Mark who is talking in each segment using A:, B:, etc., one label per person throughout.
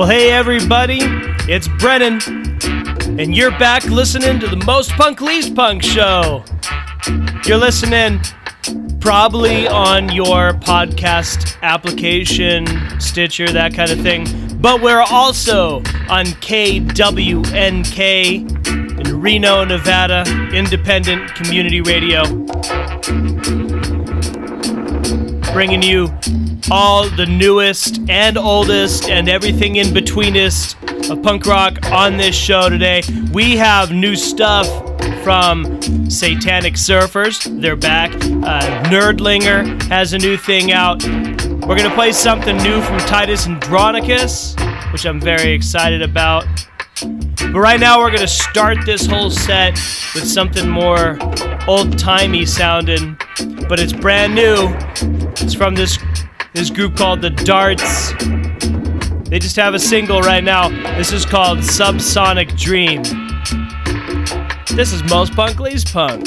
A: Well, hey everybody, it's Brennan, and you're back listening to the Most Punk Least Punk show. You're listening probably on your podcast application, Stitcher, that kind of thing, but we're also on KWNK in Reno, Nevada, independent community radio, bringing you all the newest and oldest and everything in betweenest of punk rock on this show today. We have new stuff from Satanic Surfers. They're back. Uh, Nerdlinger has a new thing out. We're going to play something new from Titus Andronicus, which I'm very excited about. But right now, we're going to start this whole set with something more old timey sounding, but it's brand new. It's from this this group called the Darts. They just have a single right now. This is called Subsonic Dream. This is Most Punk Least Punk.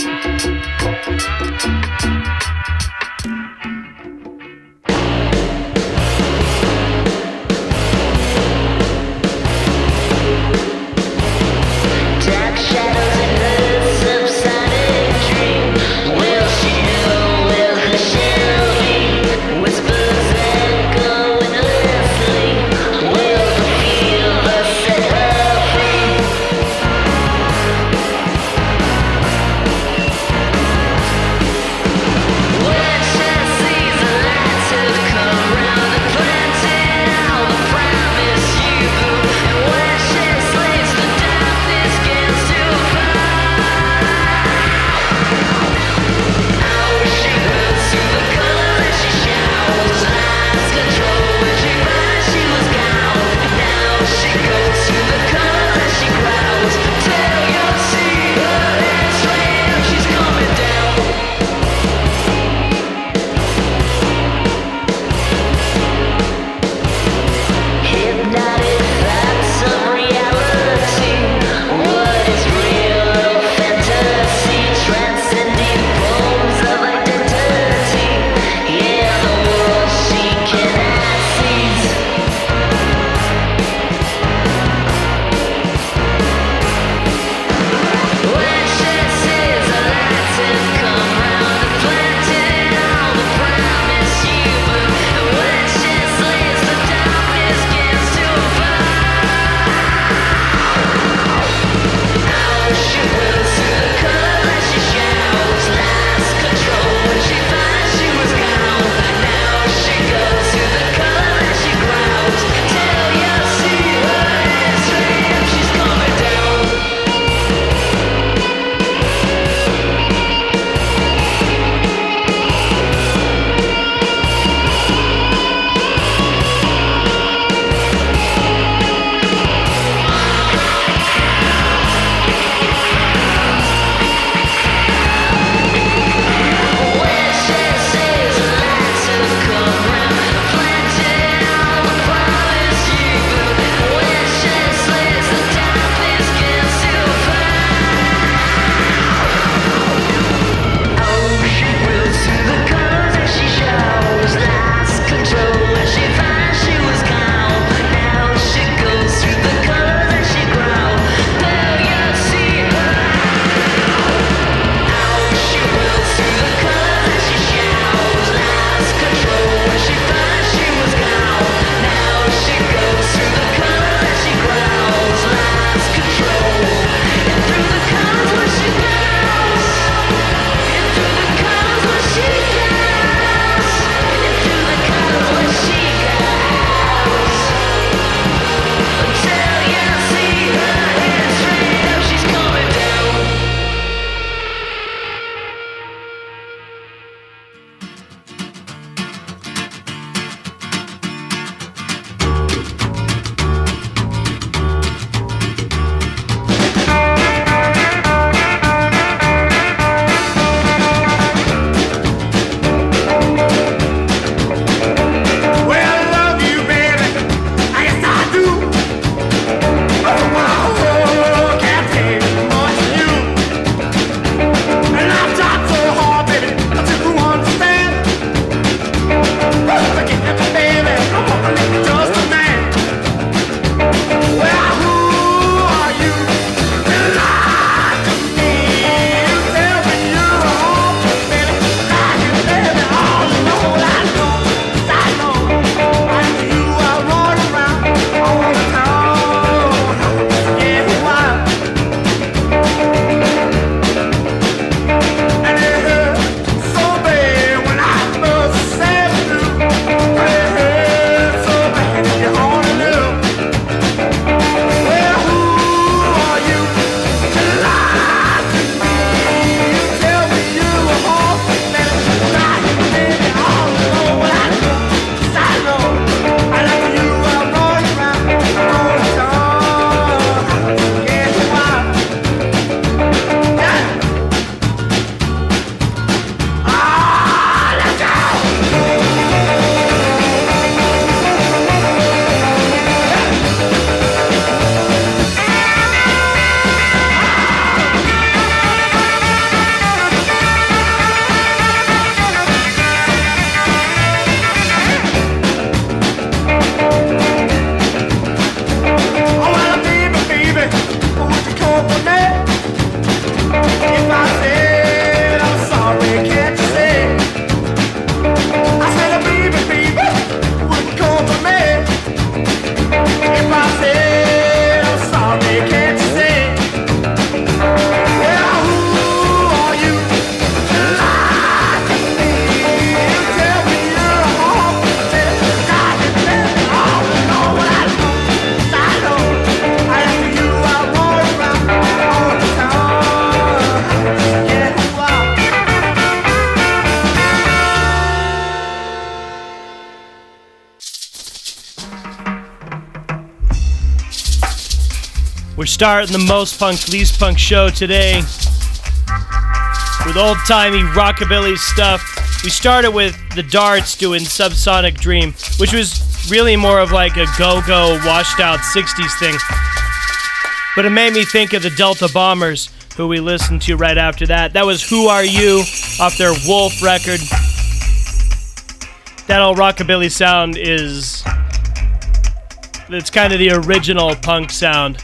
A: Starting the most punk, least punk show today with old timey rockabilly stuff. We started with the Darts doing Subsonic Dream, which was really more of like a go go, washed out 60s thing. But it made me think of the Delta Bombers, who we listened to right after that. That was Who Are You off their Wolf record. That old rockabilly sound is. It's kind of the original punk sound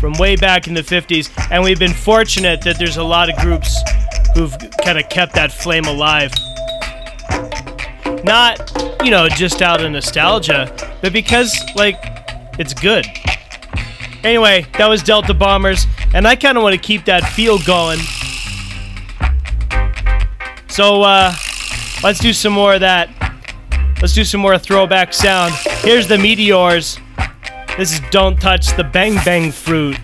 A: from way back in the 50s. And we've been fortunate that there's a lot of groups who've kind of kept that flame alive. Not, you know, just out of nostalgia, but because, like, it's good. Anyway, that was Delta Bombers, and I kind of want to keep that feel going. So, uh, let's do some more of that. Let's do some more throwback sound. Here's the Meteors. This is Don't Touch the Bang Bang Fruit.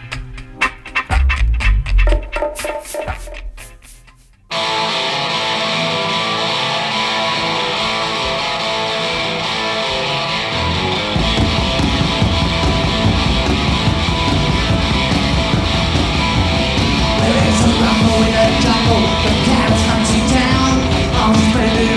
B: I'm spending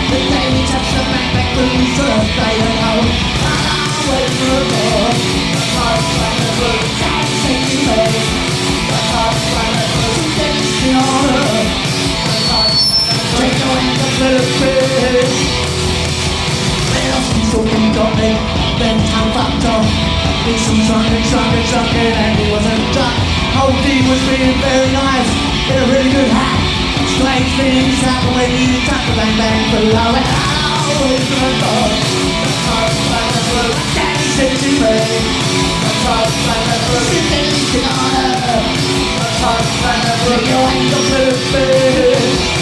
B: The day we touch the back back through the surf, they don't know And I'm waiting for a door The heart like the blue, dancing to me The heart like the blue, dancing on her The heart Take your hands up to the fish Little talking got me, then time fucked off He's some drunken, drunken, drunken, and he wasn't drunk. Old D was being very nice, in a really good hat. Strange things happen when you tap the bang bang below it. Oh, it's the thought. The top like the blue, daddy said to me. The top like the blue, she's dancing on her. The top like the blue, your angel blue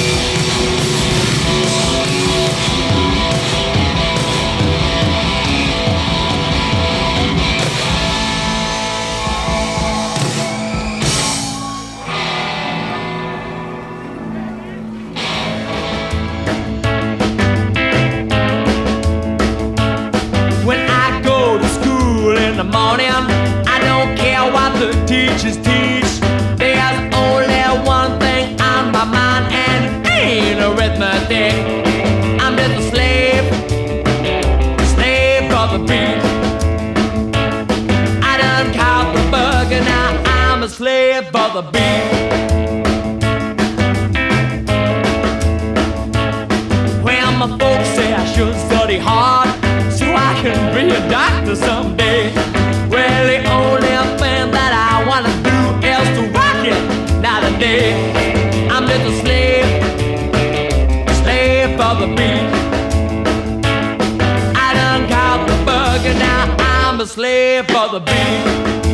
C: teachers teach. There's only one thing on my mind, and it ain't arithmetic. I'm just a slave, slave for the beat. I done caught the bug, and now I'm a slave for the beat. Well, my folks say I should study hard so I can be a doctor someday. For the beat.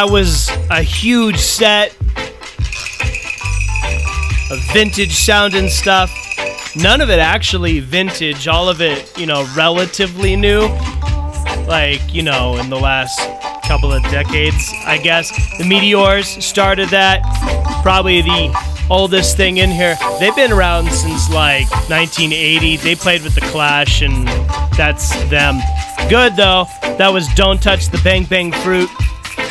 C: That
A: was a huge set of vintage sounding stuff. None of it actually vintage, all of it, you know, relatively new. Like, you know, in the last couple of decades, I guess. The Meteors started that. Probably the oldest thing in here. They've been around since like 1980. They played with The Clash, and that's them. Good though. That was Don't Touch the Bang Bang Fruit.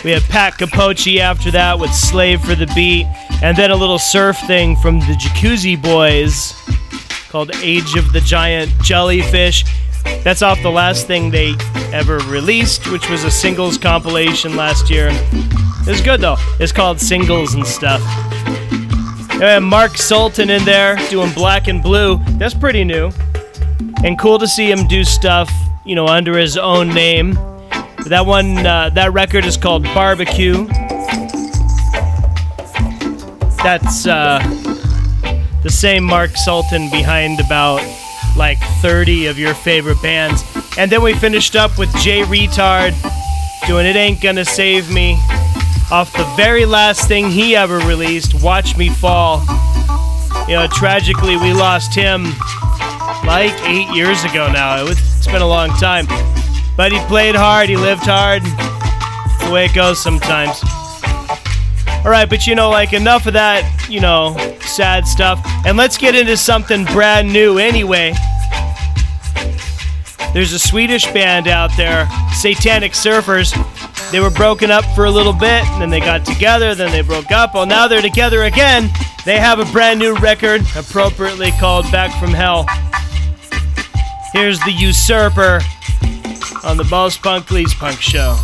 A: We had Pat Capocci after that with Slave for the Beat, and then a little surf thing from the Jacuzzi Boys called Age of the Giant Jellyfish. That's off the last thing they ever released, which was a singles compilation last year. It was good though. It's called Singles and stuff. And Mark Sultan in there doing Black and Blue. That's pretty new. And cool to see him do stuff, you know, under his own name. That one, uh, that record is called Barbecue. That's uh, the same Mark Sultan behind about like 30 of your favorite bands. And then we finished up with Jay Reatard doing It Ain't Gonna Save Me off the very last thing he ever released, Watch Me Fall. You know, tragically, we lost him like eight years ago now. It was, it's been a long time. But he played hard, he lived hard. And the way it goes sometimes. All right, but you know, like enough of that, you know, sad stuff. And let's get into something brand new anyway. There's a Swedish band out there, Satanic Surfers. They were broken up for a little bit, and then they got together, then they broke up. Well, now they're together again. They have a brand new record, appropriately called Back from Hell. Here's the Usurper on the Most Punk Least Punk Show.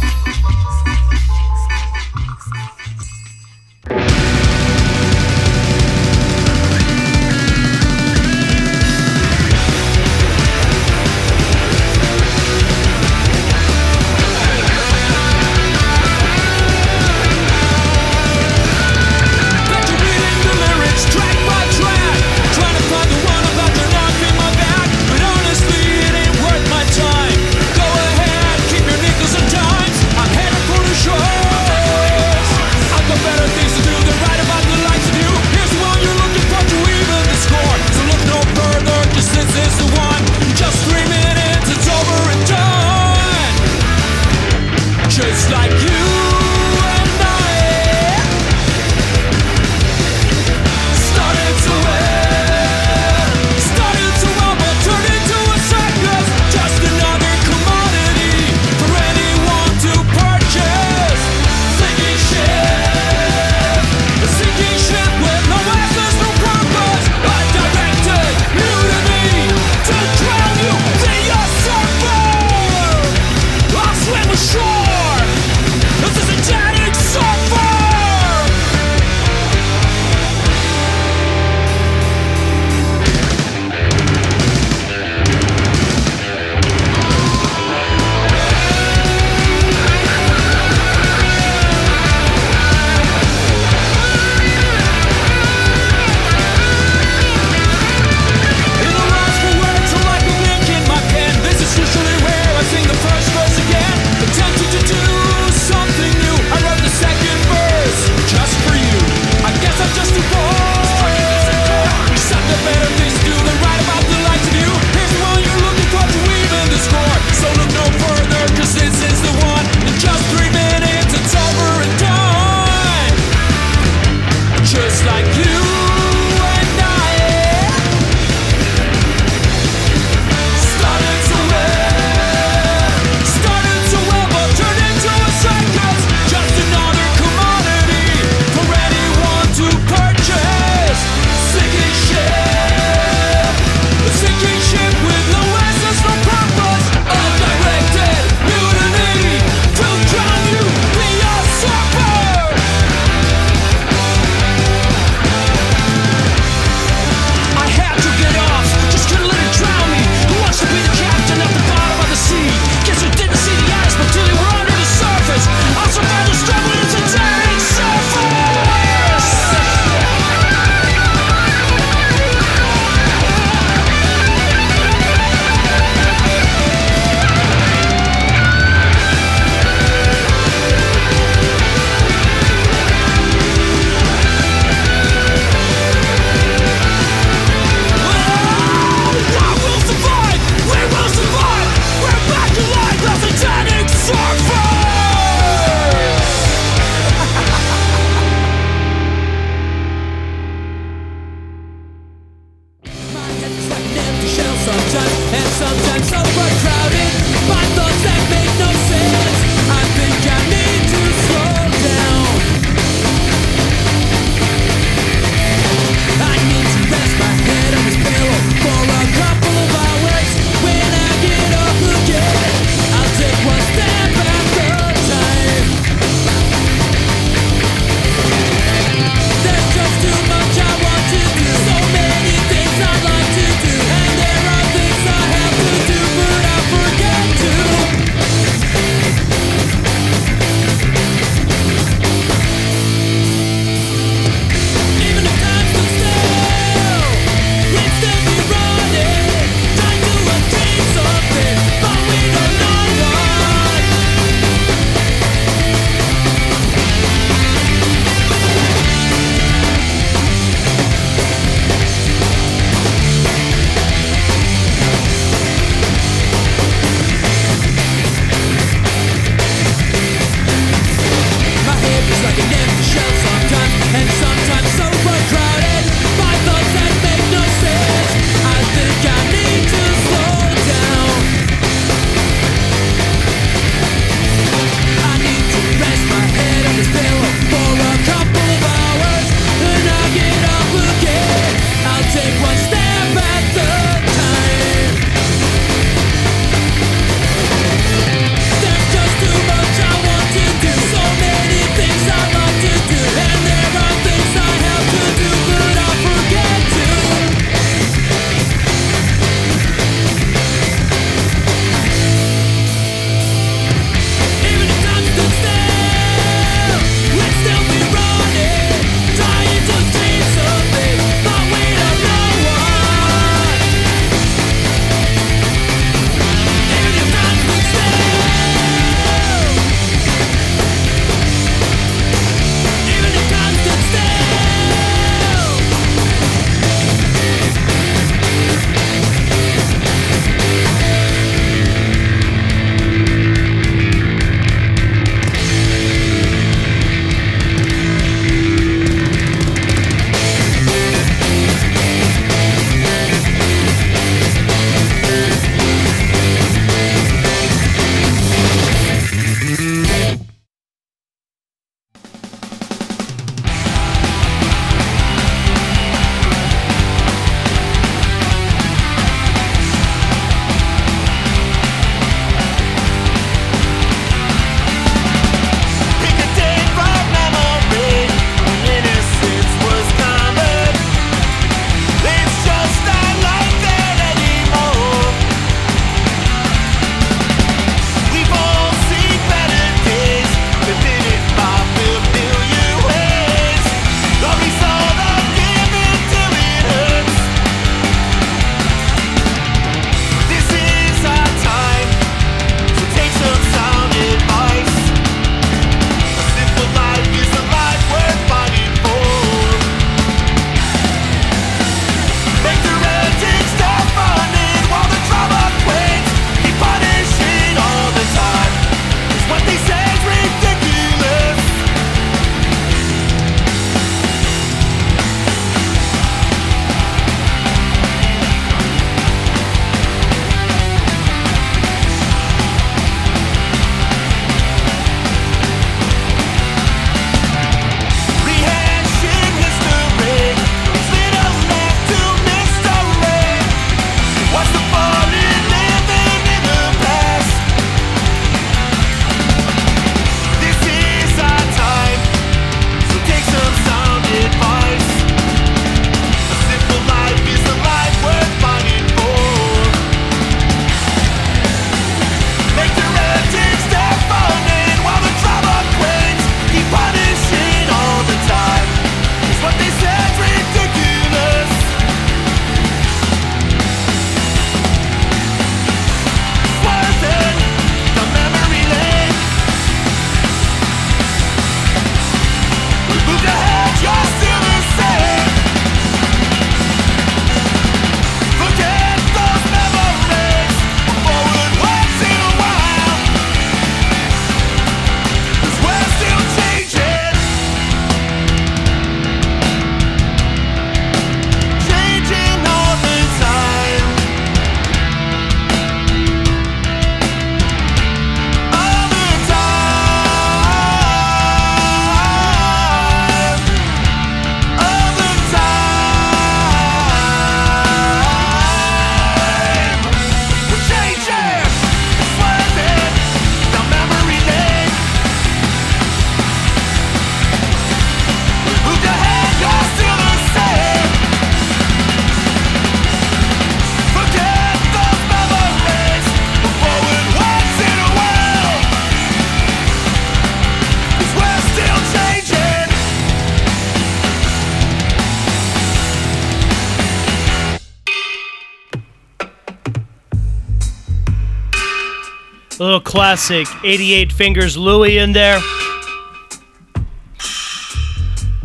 A: Classic 88 Fingers Louie in there.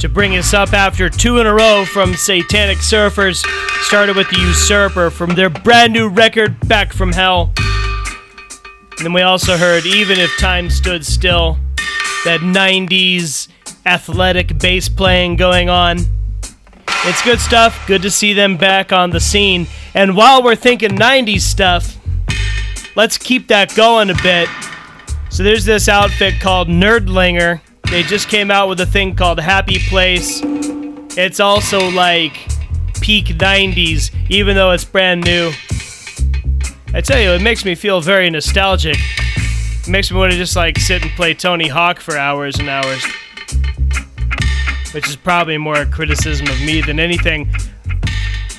A: To bring us up after two in a row from Satanic Surfers, started with the Usurper from their brand new record, Back from Hell. And then we also heard Even If Time Stood Still, that 90s athletic bass playing going on. It's good stuff. Good to see them back on the scene. And while we're thinking 90s stuff, let's keep that going a bit. So there's this outfit called Nerdlinger. They just came out with a thing called Happy Place. It's also like peak 90s, even though it's brand new. I tell you, it makes me feel very nostalgic. It makes me want to just like sit and play Tony Hawk for hours and hours. Which is probably more a criticism of me than anything.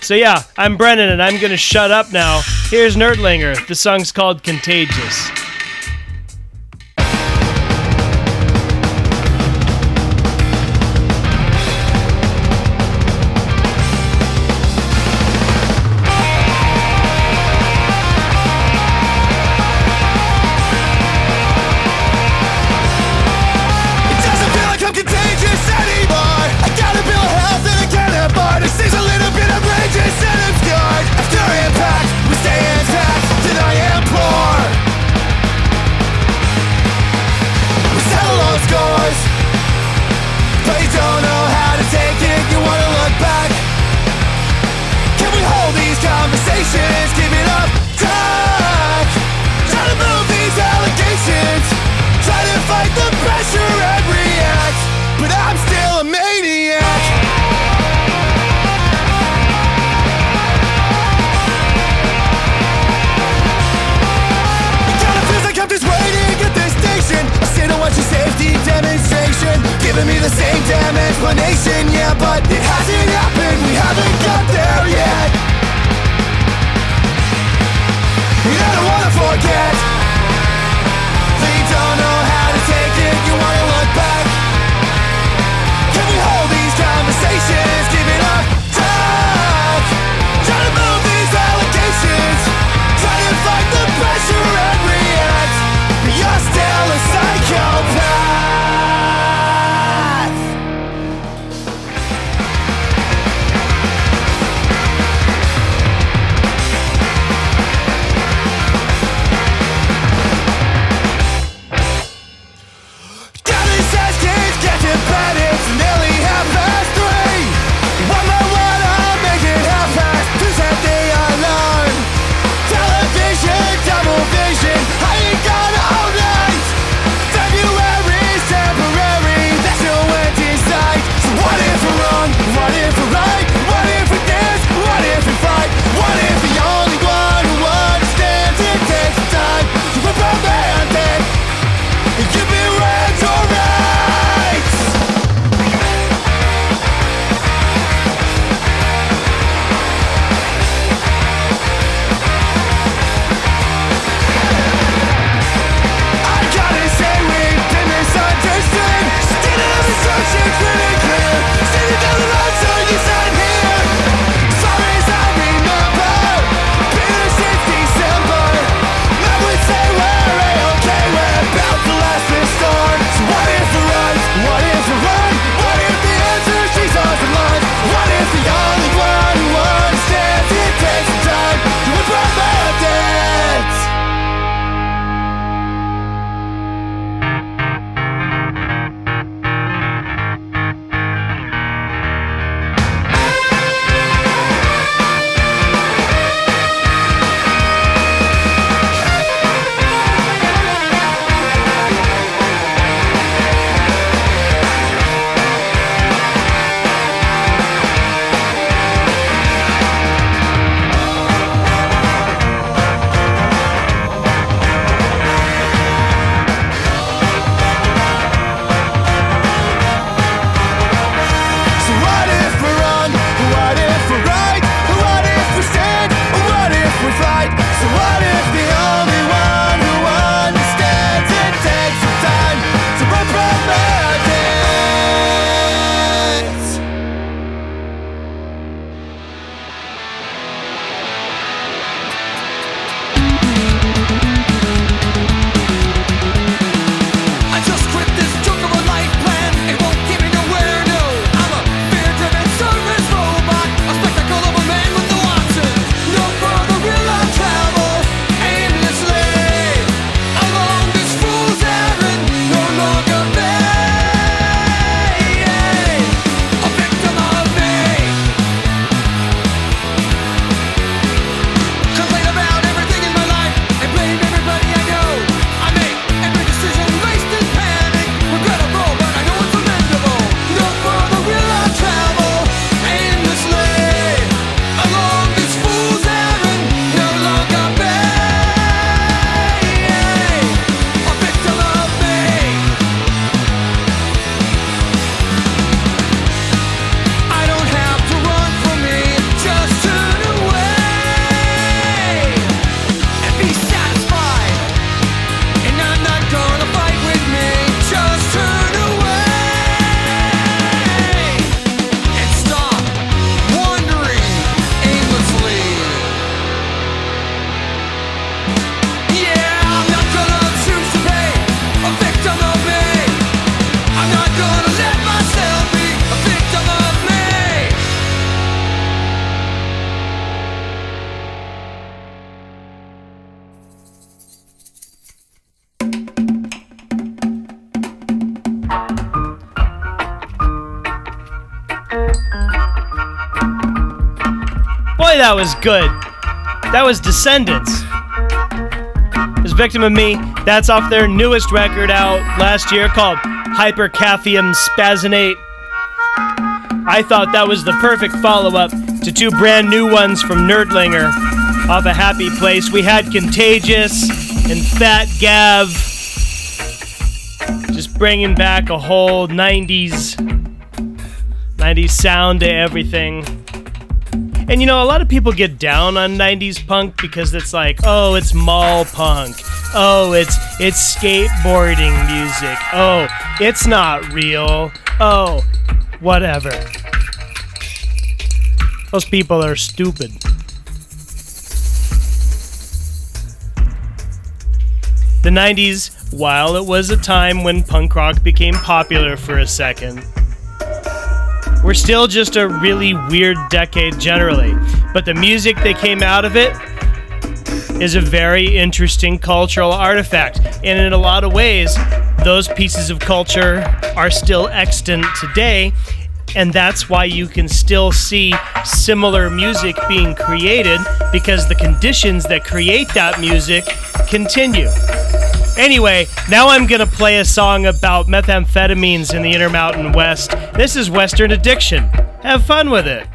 A: So yeah, I'm Brennan and I'm gonna shut up now. Here's Nerdlinger. The song's called Contagious. That was good. That was Descendents. Is Victim of Me. That's off their newest record out last year called Hypercaffium Spazzinate. I thought that was the perfect follow up to two brand new ones from Nerdlinger off a happy place. We had Contagious and Fat Gav. Just bringing back a whole 90s 90s sound to everything. And you know, a lot of people get down on 90s punk because it's like, oh, it's mall punk. Oh, it's it's skateboarding music. Oh, it's not real. Oh, whatever. Those people are stupid. The 90s, while it was a time when punk rock became popular for a second, we're still just a really weird decade generally. But the music that came out of it is a very interesting cultural artifact. And in a lot of ways, those pieces of culture are still extant today. And that's why you can still see similar music being created because the conditions that create that music continue. Anyway, now I'm gonna play a song about methamphetamines in the Intermountain West. This is Western Addiction. Have fun with it.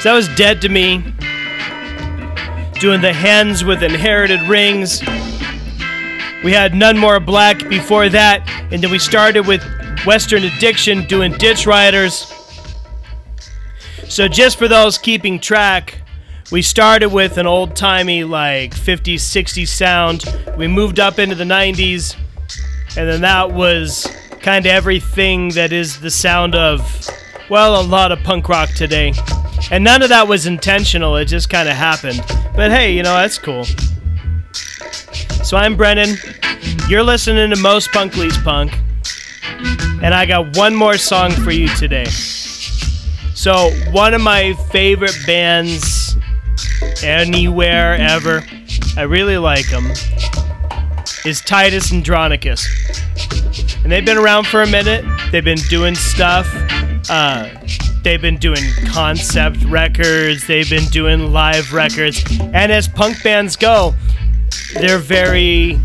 A: So that was Dead to Me. Doing the Hens with Inherited Rings. We had None More Black before that, and then we started with Western Addiction doing Ditch Riders. So, just for those keeping track, we started with an old timey, like 50s, 60s sound. We moved up into the 90s, and then that was kind of everything that is the sound of, well, a lot of punk rock today. And none of that was intentional, it just kind of happened. But hey, you know, that's cool. So I'm Brennan. You're listening to Most Punk Least Punk. And I got one more song for you today. So, one of my favorite bands anywhere ever, I really like them, is Titus Andronicus. And they've been around for a minute. They've been doing stuff. Uh, they've been doing concept records. They've been doing live records. And as punk bands go, they're very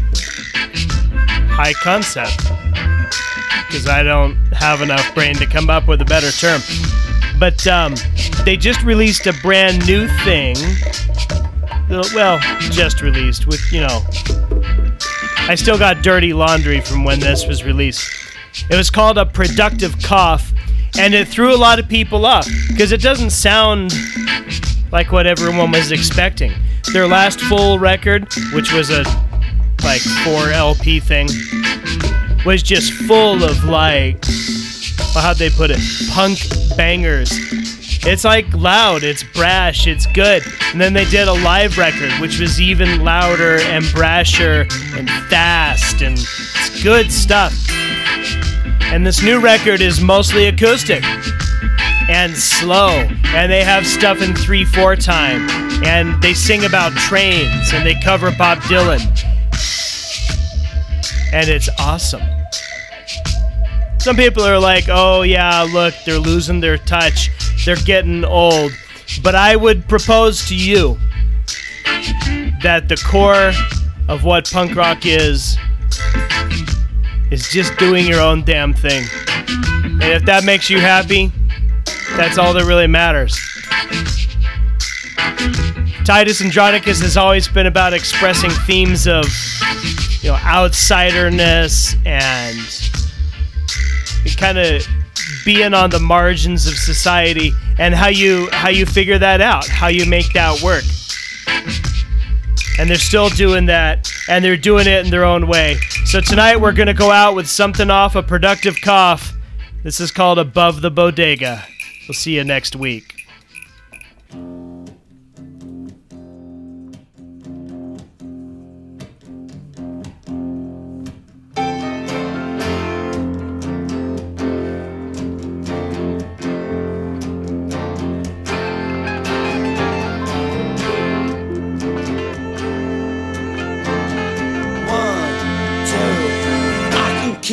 A: high concept. Because I don't have enough brain to come up with a better term. But um, they just released a brand new thing. Well, just released with, you know, I still got dirty laundry from when this was released. It was called A Productive Cough, and it threw a lot of people off because it doesn't sound like what everyone was expecting. Their last full record, which was a like 4 LP thing, was just full of like well, how'd they put it? Punk bangers. It's like loud, it's brash, it's good. And then they did a live record, which was even louder and brasher and fast, and it's good stuff. And this new record is mostly acoustic and slow, and they have stuff in 3 4 time, and they sing about trains, and they cover Bob Dylan. And it's awesome. Some people are like, oh, yeah, look, they're losing their touch. They're getting old. But I would propose to you that the core of what punk rock is is just doing your own damn thing. And if that makes you happy, that's all that really matters. Titus Andronicus has always been about expressing themes of, you know, outsiderness and kind of being on the margins of society and how you how you figure that out, how you make that work. And they're still doing that and they're doing it in their own way. So tonight we're to go out with something off a productive cough. This is called Above the Bodega. We'll see you next week.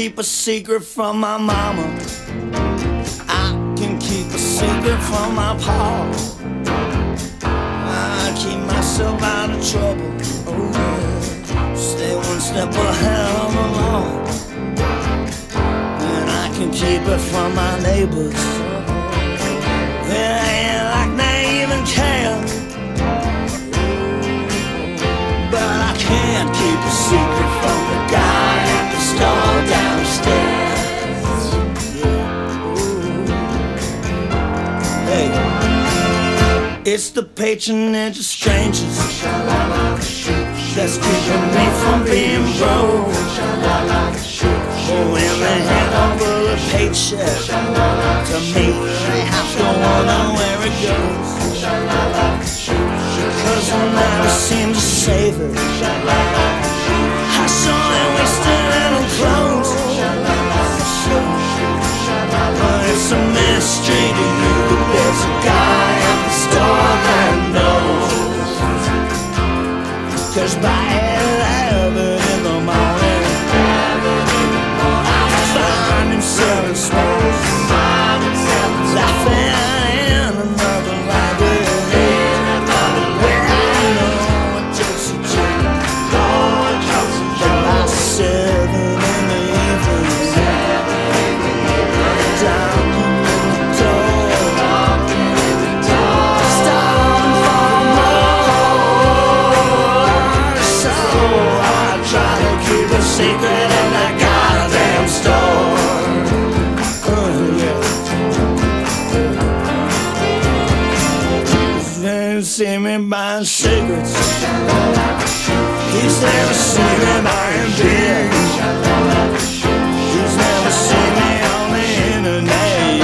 D: Keep a secret from my mama. I can keep a secret from my pa. I keep myself out of trouble. Oh yeah. Stay one step ahead of the law. And I can keep it from my neighbors. It ain't like they even care. But I can't keep a secret it's the patronage of strangers that's keeping me from being broke. When they hand over a paycheck to me, I have to wonder where it goes. Cause I never seem to save it. I saw it wasted little clothes. But it's a mystery to you. Cause buying cigarettes. He's never seen me buying beer. He's never seen me on the internet.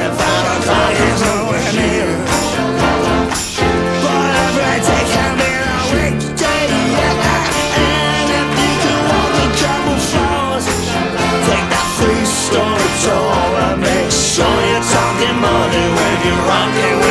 D: At five o'clock, he's nowhere near. But every day can be a weekday. And if you can walk a couple floors, take that free story tour and make sure you're talking money when you're rocking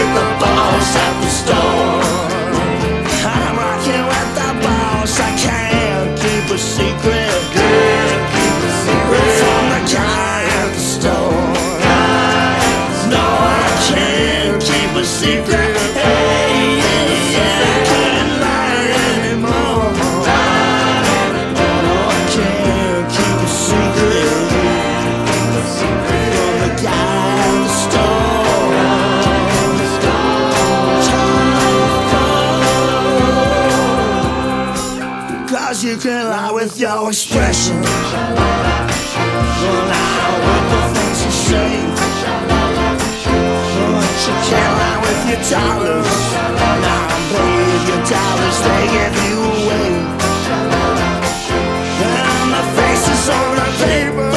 D: you can lie with your expression. Lie with the things you say. But you can't lie with your dollars. Now babe, your dollars they give you away. And the faces on the paper.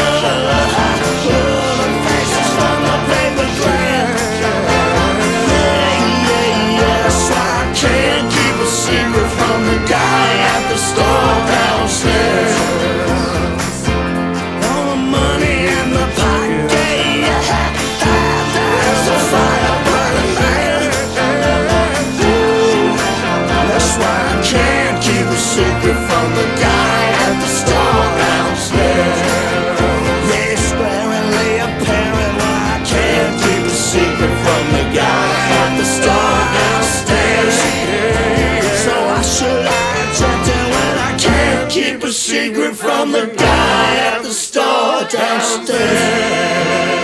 D: From the guy at the store downstairs. Why I can't keep a secret from the guy at the store downstairs. So I should I when I can't keep a secret from the guy at the store downstairs?